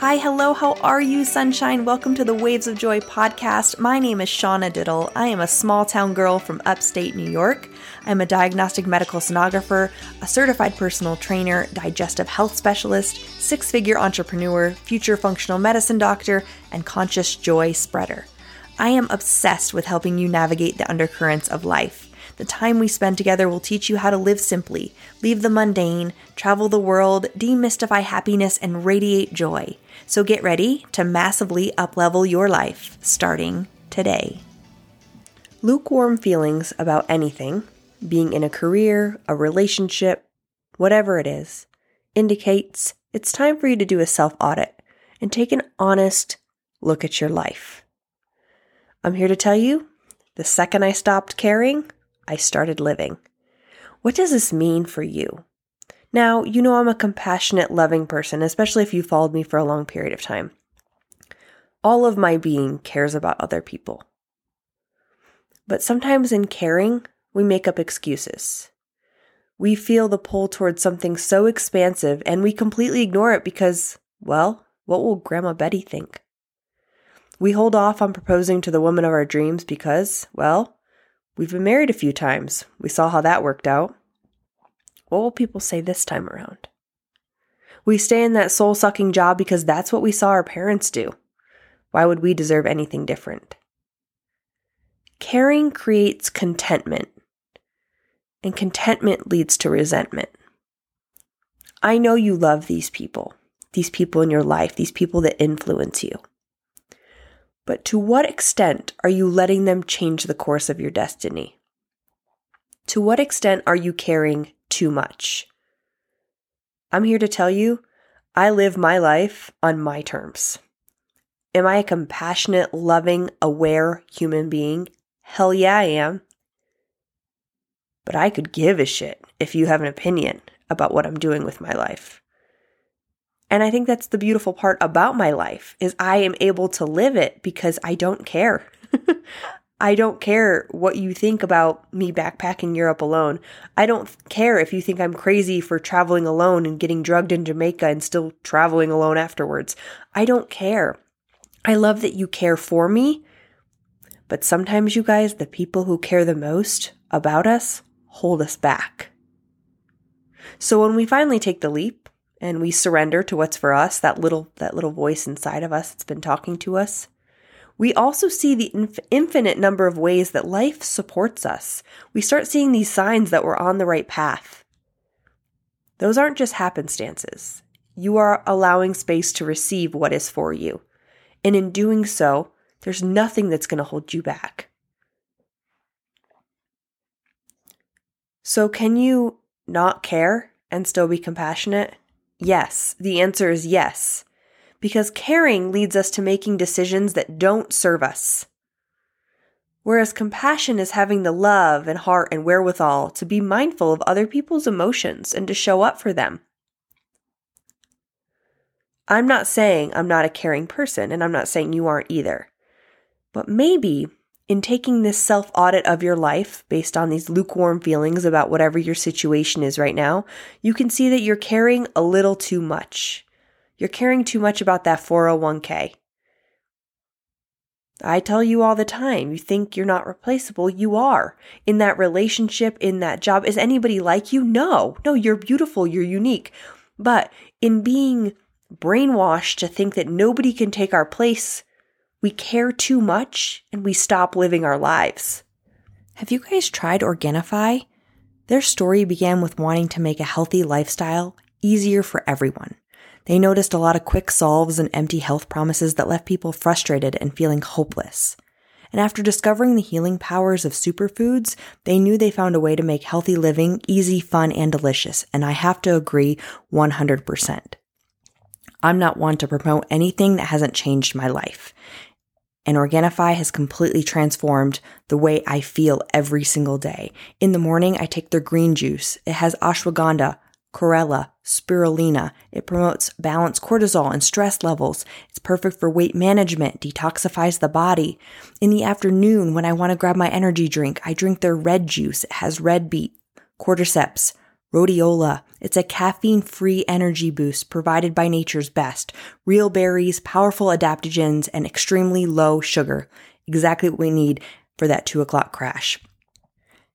Hi, hello, how are you, sunshine? Welcome to the Waves of Joy podcast. My name is Shauna Diddle. I am a small town girl from upstate New York. I'm a diagnostic medical sonographer, a certified personal trainer, digestive health specialist, six figure entrepreneur, future functional medicine doctor, and conscious joy spreader. I am obsessed with helping you navigate the undercurrents of life. The time we spend together will teach you how to live simply, leave the mundane, travel the world, demystify happiness, and radiate joy. So get ready to massively uplevel your life starting today. Lukewarm feelings about anything, being in a career, a relationship, whatever it is, indicates it's time for you to do a self audit and take an honest look at your life. I'm here to tell you the second I stopped caring, I started living. What does this mean for you? Now, you know I'm a compassionate, loving person, especially if you followed me for a long period of time. All of my being cares about other people. But sometimes in caring, we make up excuses. We feel the pull towards something so expansive and we completely ignore it because, well, what will Grandma Betty think? We hold off on proposing to the woman of our dreams because, well, We've been married a few times. We saw how that worked out. What will people say this time around? We stay in that soul sucking job because that's what we saw our parents do. Why would we deserve anything different? Caring creates contentment, and contentment leads to resentment. I know you love these people, these people in your life, these people that influence you. But to what extent are you letting them change the course of your destiny? To what extent are you caring too much? I'm here to tell you, I live my life on my terms. Am I a compassionate, loving, aware human being? Hell yeah, I am. But I could give a shit if you have an opinion about what I'm doing with my life. And I think that's the beautiful part about my life is I am able to live it because I don't care. I don't care what you think about me backpacking Europe alone. I don't care if you think I'm crazy for traveling alone and getting drugged in Jamaica and still traveling alone afterwards. I don't care. I love that you care for me. But sometimes, you guys, the people who care the most about us hold us back. So when we finally take the leap, and we surrender to what's for us, that little that little voice inside of us that's been talking to us. We also see the inf- infinite number of ways that life supports us. We start seeing these signs that we're on the right path. Those aren't just happenstances. You are allowing space to receive what is for you. And in doing so, there's nothing that's going to hold you back. So, can you not care and still be compassionate? Yes, the answer is yes. Because caring leads us to making decisions that don't serve us. Whereas compassion is having the love and heart and wherewithal to be mindful of other people's emotions and to show up for them. I'm not saying I'm not a caring person, and I'm not saying you aren't either. But maybe in taking this self audit of your life based on these lukewarm feelings about whatever your situation is right now, you can see that you're caring a little too much. You're caring too much about that 401k. I tell you all the time, you think you're not replaceable. You are. In that relationship, in that job, is anybody like you? No. No, you're beautiful, you're unique. But in being brainwashed to think that nobody can take our place, we care too much and we stop living our lives. Have you guys tried Organifi? Their story began with wanting to make a healthy lifestyle easier for everyone. They noticed a lot of quick solves and empty health promises that left people frustrated and feeling hopeless. And after discovering the healing powers of superfoods, they knew they found a way to make healthy living easy, fun, and delicious. And I have to agree 100%. I'm not one to promote anything that hasn't changed my life and Organifi has completely transformed the way I feel every single day. In the morning, I take their green juice. It has ashwagandha, chlorella, spirulina. It promotes balanced cortisol and stress levels. It's perfect for weight management, detoxifies the body. In the afternoon, when I want to grab my energy drink, I drink their red juice. It has red beet, cordyceps, rhodiola, It's a caffeine free energy boost provided by nature's best real berries, powerful adaptogens, and extremely low sugar. Exactly what we need for that two o'clock crash.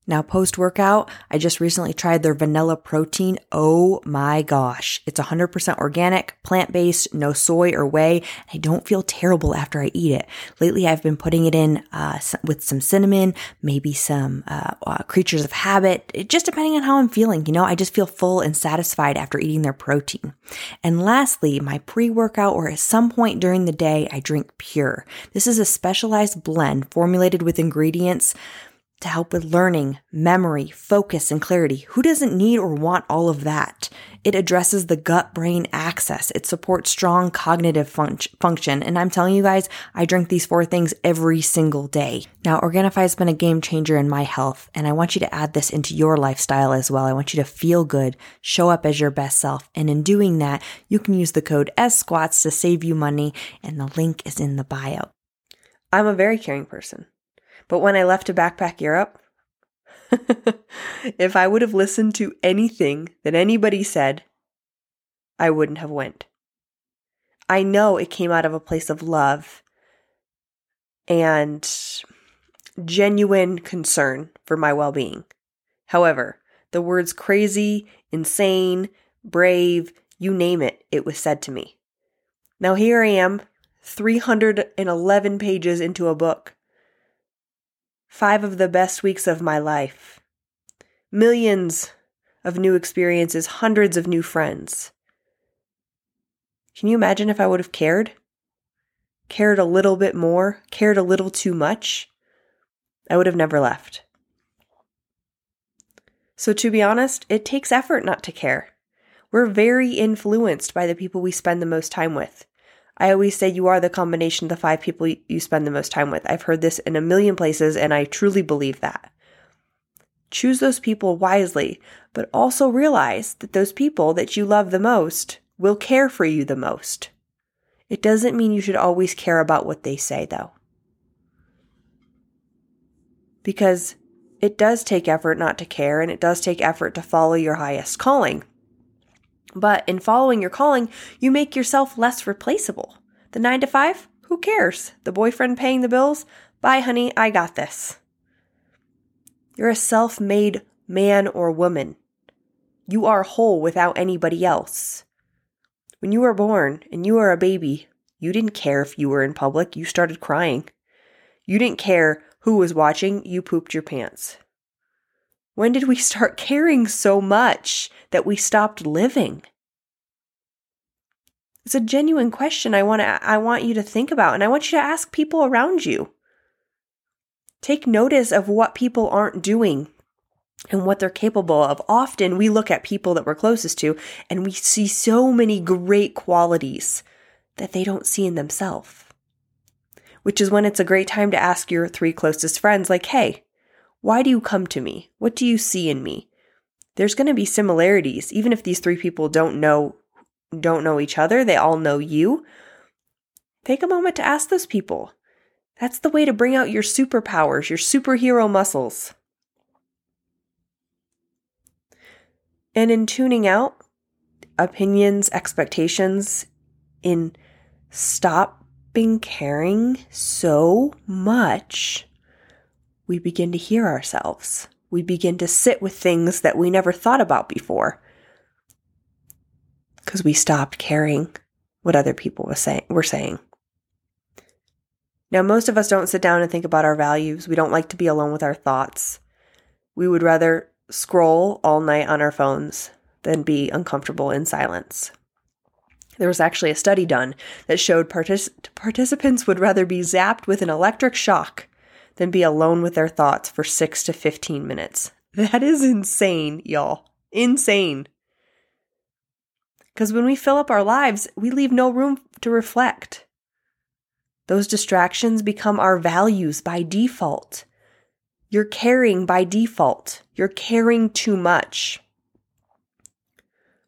Now, post workout, I just recently tried their vanilla protein. Oh my gosh. It's 100% organic, plant based, no soy or whey. I don't feel terrible after I eat it. Lately, I've been putting it in uh, with some cinnamon, maybe some uh, uh, creatures of habit, it, just depending on how I'm feeling. You know, I just feel full and satisfied after eating their protein. And lastly, my pre workout or at some point during the day, I drink pure. This is a specialized blend formulated with ingredients to help with learning, memory, focus, and clarity. Who doesn't need or want all of that? It addresses the gut brain axis. It supports strong cognitive fun- function. And I'm telling you guys, I drink these four things every single day. Now, Organifi has been a game changer in my health, and I want you to add this into your lifestyle as well. I want you to feel good, show up as your best self. And in doing that, you can use the code SQUATS to save you money, and the link is in the bio. I'm a very caring person. But when I left to backpack Europe, if I would have listened to anything that anybody said, I wouldn't have went. I know it came out of a place of love and genuine concern for my well-being. However, the words crazy, insane, brave, you name it, it was said to me. Now here I am, 311 pages into a book five of the best weeks of my life, millions of new experiences, hundreds of new friends. Can you imagine if I would have cared? Cared a little bit more, cared a little too much? I would have never left. So, to be honest, it takes effort not to care. We're very influenced by the people we spend the most time with. I always say you are the combination of the five people you spend the most time with. I've heard this in a million places, and I truly believe that. Choose those people wisely, but also realize that those people that you love the most will care for you the most. It doesn't mean you should always care about what they say, though. Because it does take effort not to care, and it does take effort to follow your highest calling. But in following your calling, you make yourself less replaceable. The nine to five? Who cares? The boyfriend paying the bills? Bye, honey, I got this. You're a self made man or woman. You are whole without anybody else. When you were born and you were a baby, you didn't care if you were in public, you started crying. You didn't care who was watching, you pooped your pants. When did we start caring so much that we stopped living? It's a genuine question I want to I want you to think about and I want you to ask people around you. Take notice of what people aren't doing and what they're capable of. Often we look at people that we're closest to and we see so many great qualities that they don't see in themselves. Which is when it's a great time to ask your three closest friends like, "Hey, why do you come to me? What do you see in me? There's going to be similarities, even if these three people don't know don't know each other, they all know you. Take a moment to ask those people. That's the way to bring out your superpowers, your superhero muscles. And in tuning out opinions, expectations, in stopping caring so much we begin to hear ourselves. We begin to sit with things that we never thought about before because we stopped caring what other people were saying, were saying. Now, most of us don't sit down and think about our values. We don't like to be alone with our thoughts. We would rather scroll all night on our phones than be uncomfortable in silence. There was actually a study done that showed partic- participants would rather be zapped with an electric shock than be alone with their thoughts for 6 to 15 minutes. That is insane, y'all. Insane. Because when we fill up our lives, we leave no room to reflect. Those distractions become our values by default. You're caring by default. You're caring too much.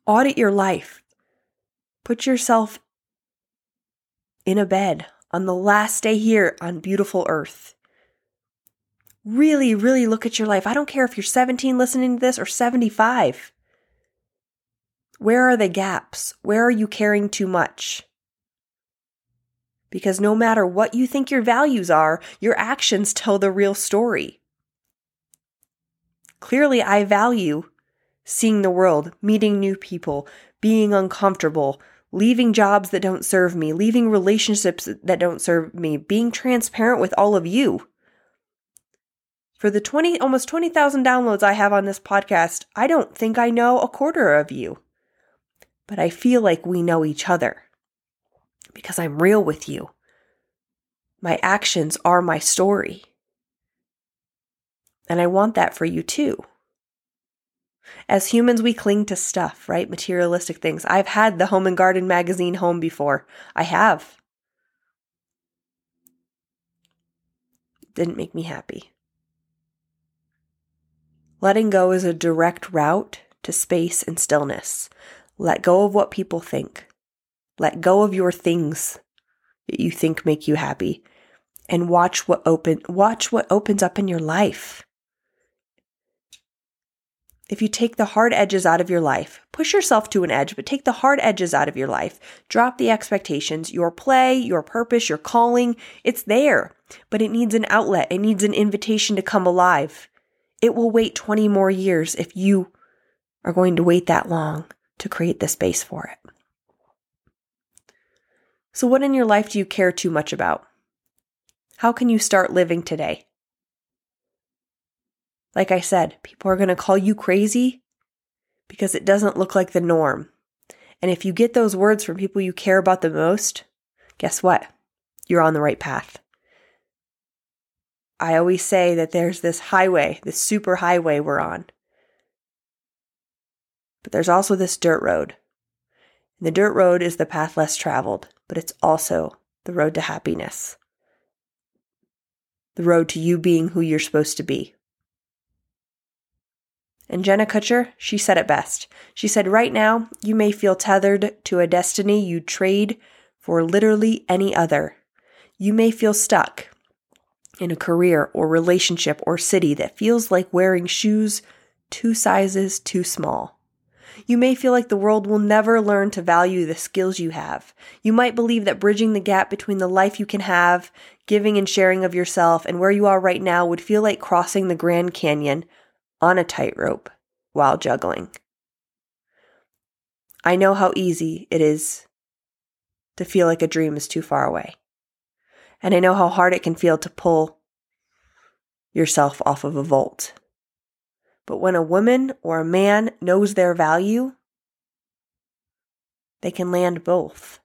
Audit your life. Put yourself in a bed on the last day here on beautiful earth really, really look at your life. I don't care if you're 17 listening to this or 75. Where are the gaps? Where are you caring too much? Because no matter what you think your values are, your actions tell the real story. Clearly, I value seeing the world, meeting new people, being uncomfortable, leaving jobs that don't serve me, leaving relationships that don't serve me, being transparent with all of you. For the 20 almost 20,000 downloads I have on this podcast, I don't think I know a quarter of you. But I feel like we know each other because I'm real with you. My actions are my story. And I want that for you too. As humans, we cling to stuff, right? Materialistic things. I've had the Home and Garden magazine home before. I have. Didn't make me happy. Letting go is a direct route to space and stillness. Let go of what people think. Let go of your things that you think make you happy and watch what open watch what opens up in your life. If you take the hard edges out of your life, push yourself to an edge, but take the hard edges out of your life. Drop the expectations. Your play, your purpose, your calling, it's there, but it needs an outlet. It needs an invitation to come alive. It will wait 20 more years if you are going to wait that long to create the space for it. So, what in your life do you care too much about? How can you start living today? Like I said, people are going to call you crazy because it doesn't look like the norm. And if you get those words from people you care about the most, guess what? You're on the right path. I always say that there's this highway, this super highway we're on. But there's also this dirt road. And the dirt road is the path less traveled, but it's also the road to happiness. The road to you being who you're supposed to be. And Jenna Kutcher, she said it best. She said, Right now, you may feel tethered to a destiny you'd trade for literally any other. You may feel stuck in a career or relationship or city that feels like wearing shoes two sizes too small. You may feel like the world will never learn to value the skills you have. You might believe that bridging the gap between the life you can have, giving and sharing of yourself, and where you are right now would feel like crossing the Grand Canyon on a tightrope while juggling. I know how easy it is to feel like a dream is too far away. And I know how hard it can feel to pull yourself off of a vault. But when a woman or a man knows their value, they can land both.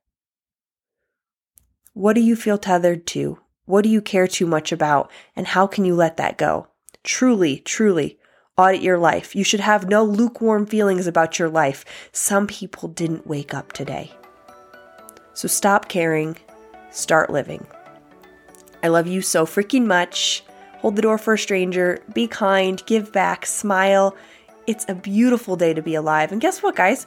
What do you feel tethered to? What do you care too much about? And how can you let that go? Truly, truly, Audit your life. You should have no lukewarm feelings about your life. Some people didn't wake up today. So stop caring, start living. I love you so freaking much. Hold the door for a stranger, be kind, give back, smile. It's a beautiful day to be alive. And guess what, guys?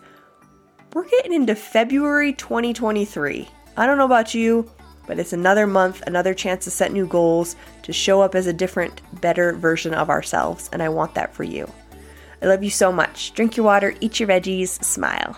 We're getting into February 2023. I don't know about you, but it's another month, another chance to set new goals, to show up as a different, better version of ourselves, and I want that for you. I love you so much. Drink your water, eat your veggies, smile.